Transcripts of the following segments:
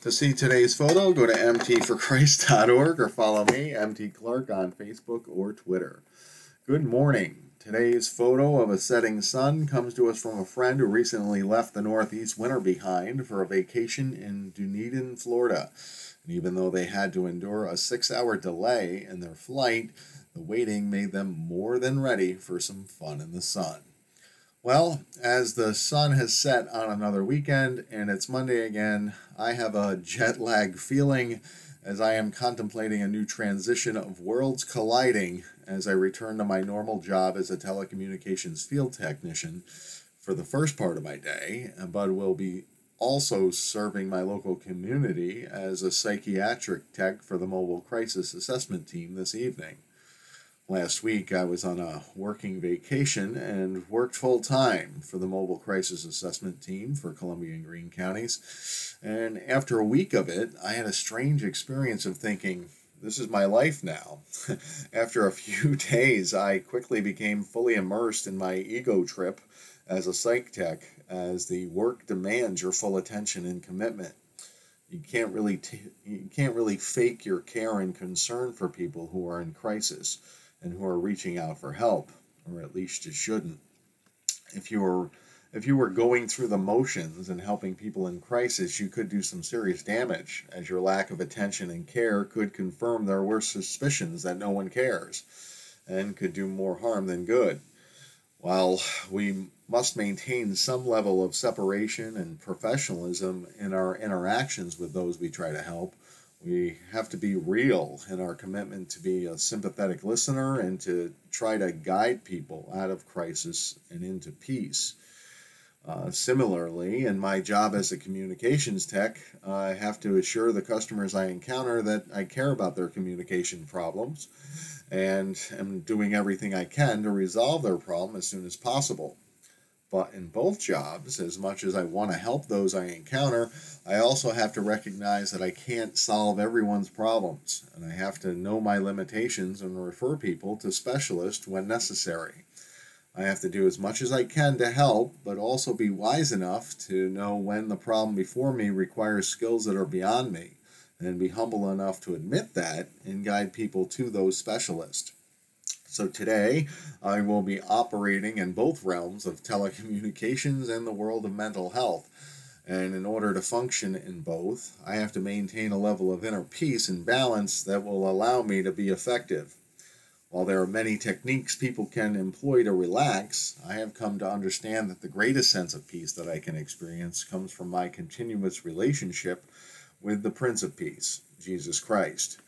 To see today's photo, go to mtforchrist.org or follow me, MT Clark, on Facebook or Twitter. Good morning. Today's photo of a setting sun comes to us from a friend who recently left the Northeast winter behind for a vacation in Dunedin, Florida. And even though they had to endure a six hour delay in their flight, the waiting made them more than ready for some fun in the sun. Well, as the sun has set on another weekend and it's Monday again, I have a jet lag feeling as I am contemplating a new transition of worlds colliding as I return to my normal job as a telecommunications field technician for the first part of my day, but will be also serving my local community as a psychiatric tech for the mobile crisis assessment team this evening. Last week, I was on a working vacation and worked full time for the Mobile Crisis Assessment Team for Columbia and Greene counties. And after a week of it, I had a strange experience of thinking, this is my life now. after a few days, I quickly became fully immersed in my ego trip as a psych tech, as the work demands your full attention and commitment. You can't really t- you can't really fake your care and concern for people who are in crisis and who are reaching out for help, or at least you shouldn't. If you were if you were going through the motions and helping people in crisis, you could do some serious damage, as your lack of attention and care could confirm their worst suspicions that no one cares, and could do more harm than good. While we must maintain some level of separation and professionalism in our interactions with those we try to help, we have to be real in our commitment to be a sympathetic listener and to try to guide people out of crisis and into peace. Uh, similarly, in my job as a communications tech, I have to assure the customers I encounter that I care about their communication problems and am doing everything I can to resolve their problem as soon as possible. But in both jobs, as much as I want to help those I encounter, I also have to recognize that I can't solve everyone's problems, and I have to know my limitations and refer people to specialists when necessary. I have to do as much as I can to help, but also be wise enough to know when the problem before me requires skills that are beyond me, and be humble enough to admit that and guide people to those specialists. So today, I will be operating in both realms of telecommunications and the world of mental health. And in order to function in both, I have to maintain a level of inner peace and balance that will allow me to be effective. While there are many techniques people can employ to relax, I have come to understand that the greatest sense of peace that I can experience comes from my continuous relationship with the Prince of Peace, Jesus Christ.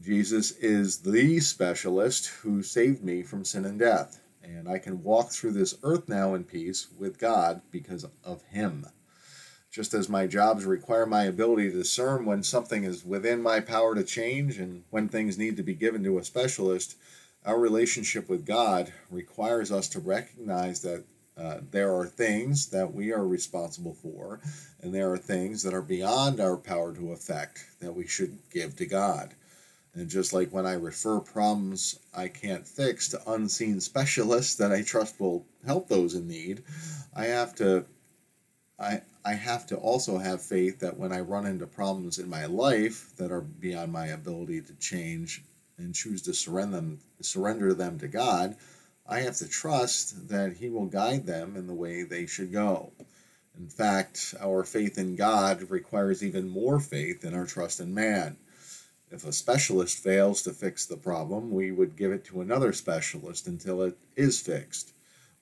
Jesus is the specialist who saved me from sin and death, and I can walk through this earth now in peace with God because of Him. Just as my jobs require my ability to discern when something is within my power to change and when things need to be given to a specialist, our relationship with God requires us to recognize that uh, there are things that we are responsible for, and there are things that are beyond our power to affect that we should give to God. And just like when I refer problems I can't fix to unseen specialists that I trust will help those in need, I have to I I have to also have faith that when I run into problems in my life that are beyond my ability to change and choose to surrender them surrender them to God, I have to trust that he will guide them in the way they should go. In fact, our faith in God requires even more faith than our trust in man. If a specialist fails to fix the problem, we would give it to another specialist until it is fixed.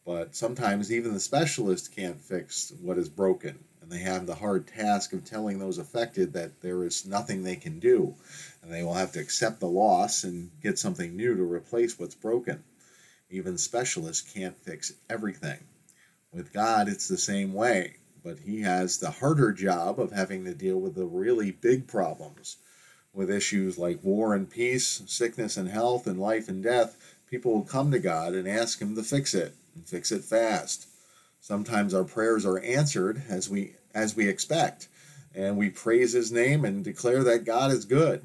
But sometimes even the specialist can't fix what is broken, and they have the hard task of telling those affected that there is nothing they can do, and they will have to accept the loss and get something new to replace what's broken. Even specialists can't fix everything. With God, it's the same way, but He has the harder job of having to deal with the really big problems with issues like war and peace, sickness and health, and life and death, people will come to God and ask Him to fix it and fix it fast. Sometimes our prayers are answered as we as we expect, and we praise His name and declare that God is good.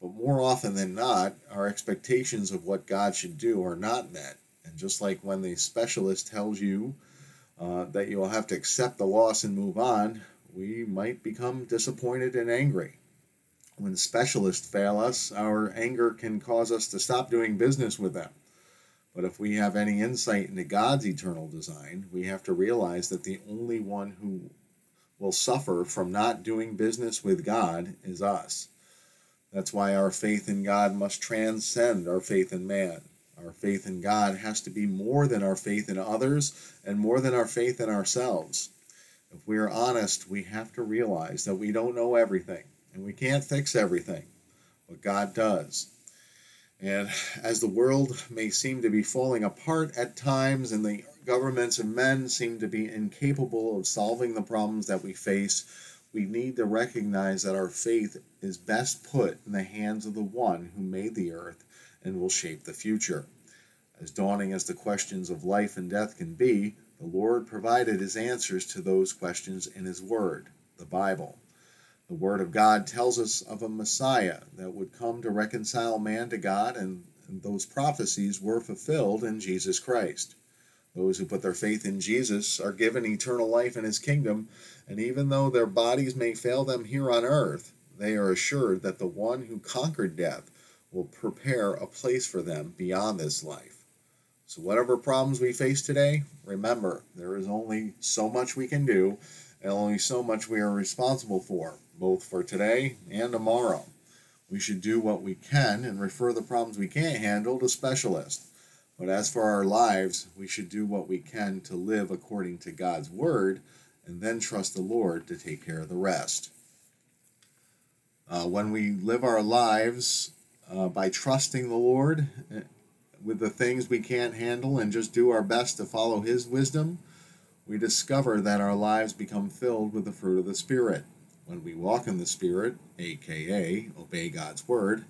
But more often than not, our expectations of what God should do are not met. And just like when the specialist tells you uh, that you'll have to accept the loss and move on, we might become disappointed and angry. When specialists fail us, our anger can cause us to stop doing business with them. But if we have any insight into God's eternal design, we have to realize that the only one who will suffer from not doing business with God is us. That's why our faith in God must transcend our faith in man. Our faith in God has to be more than our faith in others and more than our faith in ourselves. If we are honest, we have to realize that we don't know everything and we can't fix everything, but God does. And as the world may seem to be falling apart at times, and the governments and men seem to be incapable of solving the problems that we face, we need to recognize that our faith is best put in the hands of the one who made the earth and will shape the future. As daunting as the questions of life and death can be, the Lord provided his answers to those questions in his Word, the Bible. The Word of God tells us of a Messiah that would come to reconcile man to God, and, those prophecies were fulfilled in Jesus Christ. Those who put their faith in Jesus are given eternal life in his kingdom, and even though their bodies may fail them here on earth, they are assured that the one who conquered death will prepare a place for them beyond this life. So, whatever problems we face today, remember there is only so much we can do and only so much we are responsible for both for today and tomorrow. We should do what we can and refer the problems we can't handle to specialists. But as for our lives, we should do what we can to live according to God's word and then trust the Lord to take care of the rest. Uh, when we live our lives uh, by trusting the Lord eh, with the things we can't handle and just do our best to follow His wisdom, we discover that our lives become filled with the fruit of the Spirit. When we walk in the Spirit, aka obey God's Word,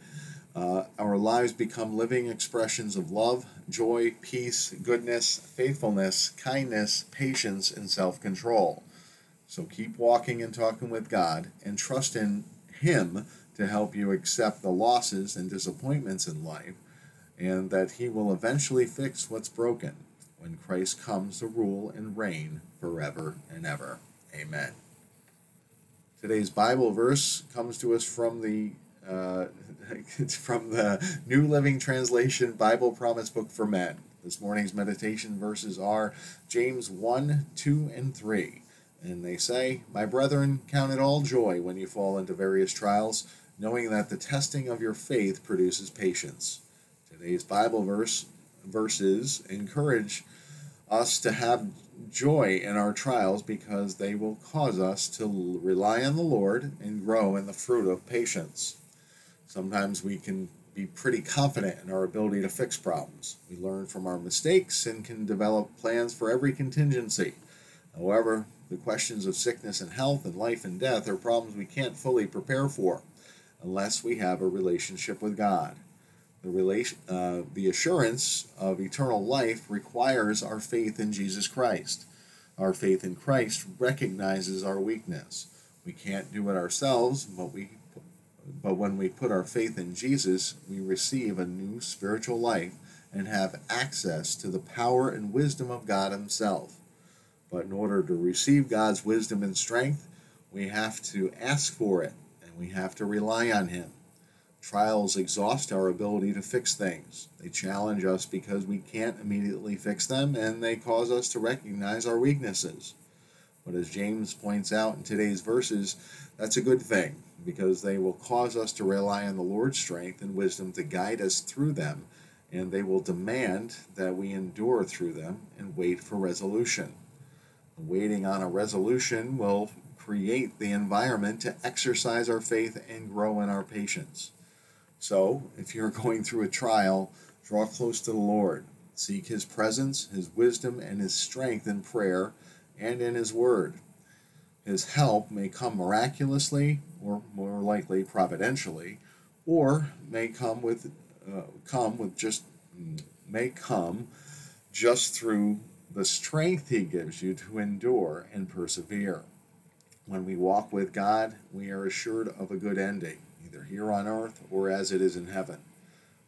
uh, our lives become living expressions of love, joy, peace, goodness, faithfulness, kindness, patience, and self control. So keep walking and talking with God and trust in Him to help you accept the losses and disappointments in life, and that He will eventually fix what's broken when Christ comes to rule and reign forever and ever. Amen. Today's Bible verse comes to us from the uh, it's from the New Living Translation Bible Promise Book for Men. This morning's meditation verses are James 1, 2, and 3. And they say, My brethren, count it all joy when you fall into various trials, knowing that the testing of your faith produces patience. Today's Bible verse verses encourage us to have joy in our trials because they will cause us to rely on the Lord and grow in the fruit of patience. Sometimes we can be pretty confident in our ability to fix problems. We learn from our mistakes and can develop plans for every contingency. However, the questions of sickness and health and life and death are problems we can't fully prepare for unless we have a relationship with God. The, relation, uh, the assurance of eternal life requires our faith in Jesus Christ. Our faith in Christ recognizes our weakness. We can't do it ourselves, but we but when we put our faith in Jesus, we receive a new spiritual life and have access to the power and wisdom of God Himself. But in order to receive God's wisdom and strength, we have to ask for it and we have to rely on Him. Trials exhaust our ability to fix things. They challenge us because we can't immediately fix them, and they cause us to recognize our weaknesses. But as James points out in today's verses, that's a good thing because they will cause us to rely on the Lord's strength and wisdom to guide us through them, and they will demand that we endure through them and wait for resolution. Waiting on a resolution will create the environment to exercise our faith and grow in our patience. So, if you're going through a trial, draw close to the Lord. Seek His presence, His wisdom, and His strength in prayer and in His Word. His help may come miraculously, or more likely providentially, or may come with uh, come with just may come just through the strength He gives you to endure and persevere. When we walk with God, we are assured of a good ending either here on earth or as it is in heaven.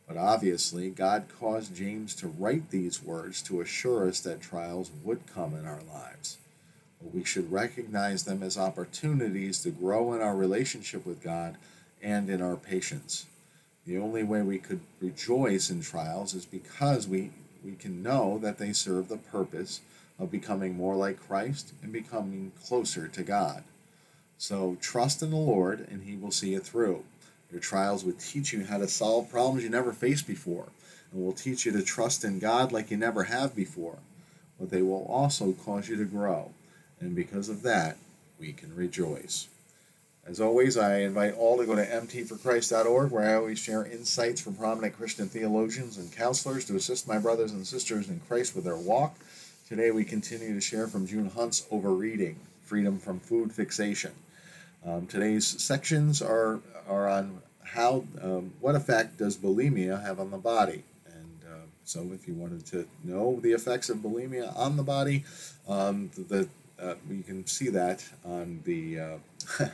But obviously, God caused James to write these words to assure us that trials would come in our lives. but we should recognize them as opportunities to grow in our relationship with God and in our patience. The only way we could rejoice in trials is because we, we can know that they serve the purpose of becoming more like Christ and becoming closer to God. So trust in the Lord and He will see it through. Your trials will teach you how to solve problems you never faced before and will teach you to trust in God like you never have before. But they will also cause you to grow. And because of that, we can rejoice. As always, I invite all to go to mtforchrist.org, where I always share insights from prominent Christian theologians and counselors to assist my brothers and sisters in Christ with their walk. Today, we continue to share from June Hunt's Overeating Freedom from Food Fixation. Um, today's sections are, are on how, um, what effect does bulimia have on the body? And uh, so, if you wanted to know the effects of bulimia on the body, um, the uh, you can see that on the uh,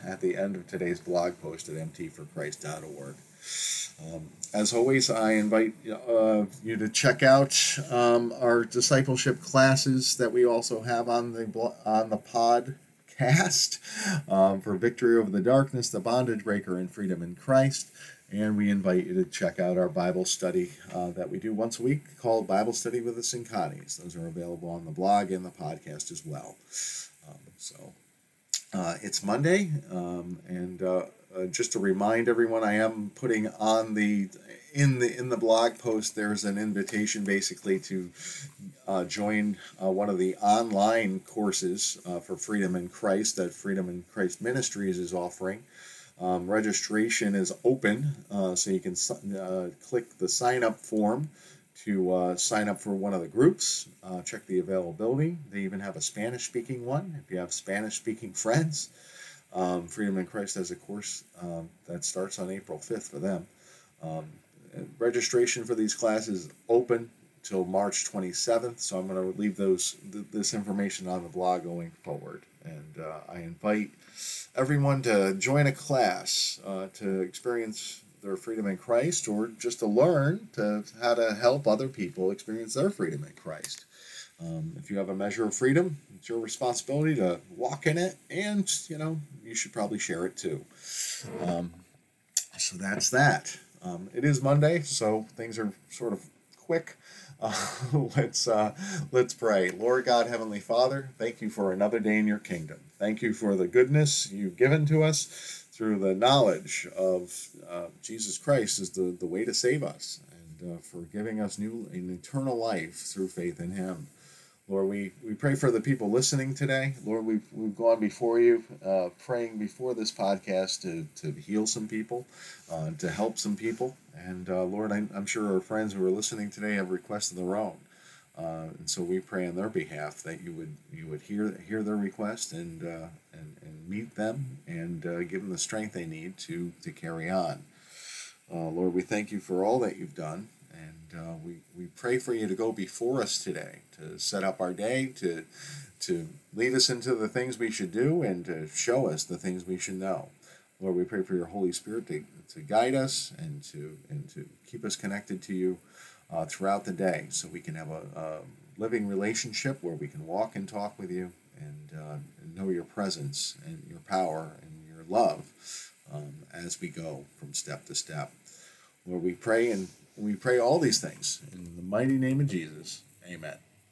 at the end of today's blog post at mtforchrist.org. Um, as always, I invite uh, you to check out um, our discipleship classes that we also have on the on the podcast um, for victory over the darkness, the bondage breaker, and freedom in Christ. And we invite you to check out our Bible study uh, that we do once a week called Bible Study with the Sincanis. Those are available on the blog and the podcast as well. Um, so uh, it's Monday, um, and uh, uh, just to remind everyone, I am putting on the in the in the blog post. There's an invitation basically to uh, join uh, one of the online courses uh, for Freedom in Christ that Freedom in Christ Ministries is offering. Um, registration is open, uh, so you can uh, click the sign up form to uh, sign up for one of the groups. Check the availability. They even have a Spanish speaking one if you have Spanish speaking friends. Um, Freedom in Christ has a course um, that starts on April 5th for them. Um, registration for these classes is open till March 27th, so I'm going to leave those th- this information on the blog going forward. And uh, I invite everyone to join a class uh, to experience their freedom in Christ or just to learn to how to help other people experience their freedom in Christ. Um, if you have a measure of freedom, it's your responsibility to walk in it, and you know you should probably share it too. Um, so that's that. Um, it is Monday, so things are sort of quick. Uh, let's uh, let's pray. Lord God, Heavenly Father, thank you for another day in your kingdom. Thank you for the goodness you've given to us through the knowledge of uh, Jesus Christ is the, the way to save us and uh, for giving us new an eternal life through faith in Him. Lord, we, we pray for the people listening today. Lord, we've, we've gone before you, uh, praying before this podcast to, to heal some people, uh, to help some people. And uh, Lord, I'm, I'm sure our friends who are listening today have requests of their own. Uh, and so we pray on their behalf that you would you would hear hear their request and uh, and, and meet them and uh, give them the strength they need to to carry on. Uh, Lord, we thank you for all that you've done, and uh, we we pray for you to go before us today to set up our day to to lead us into the things we should do and to show us the things we should know. Lord, we pray for your Holy Spirit to, to guide us and to and to keep us connected to you uh, throughout the day so we can have a, a, living relationship where we can walk and talk with you and, uh, and know your presence and your power and your love um, as we go from step to step. Lord, we pray and we pray all these things in the mighty name of Jesus. Amen.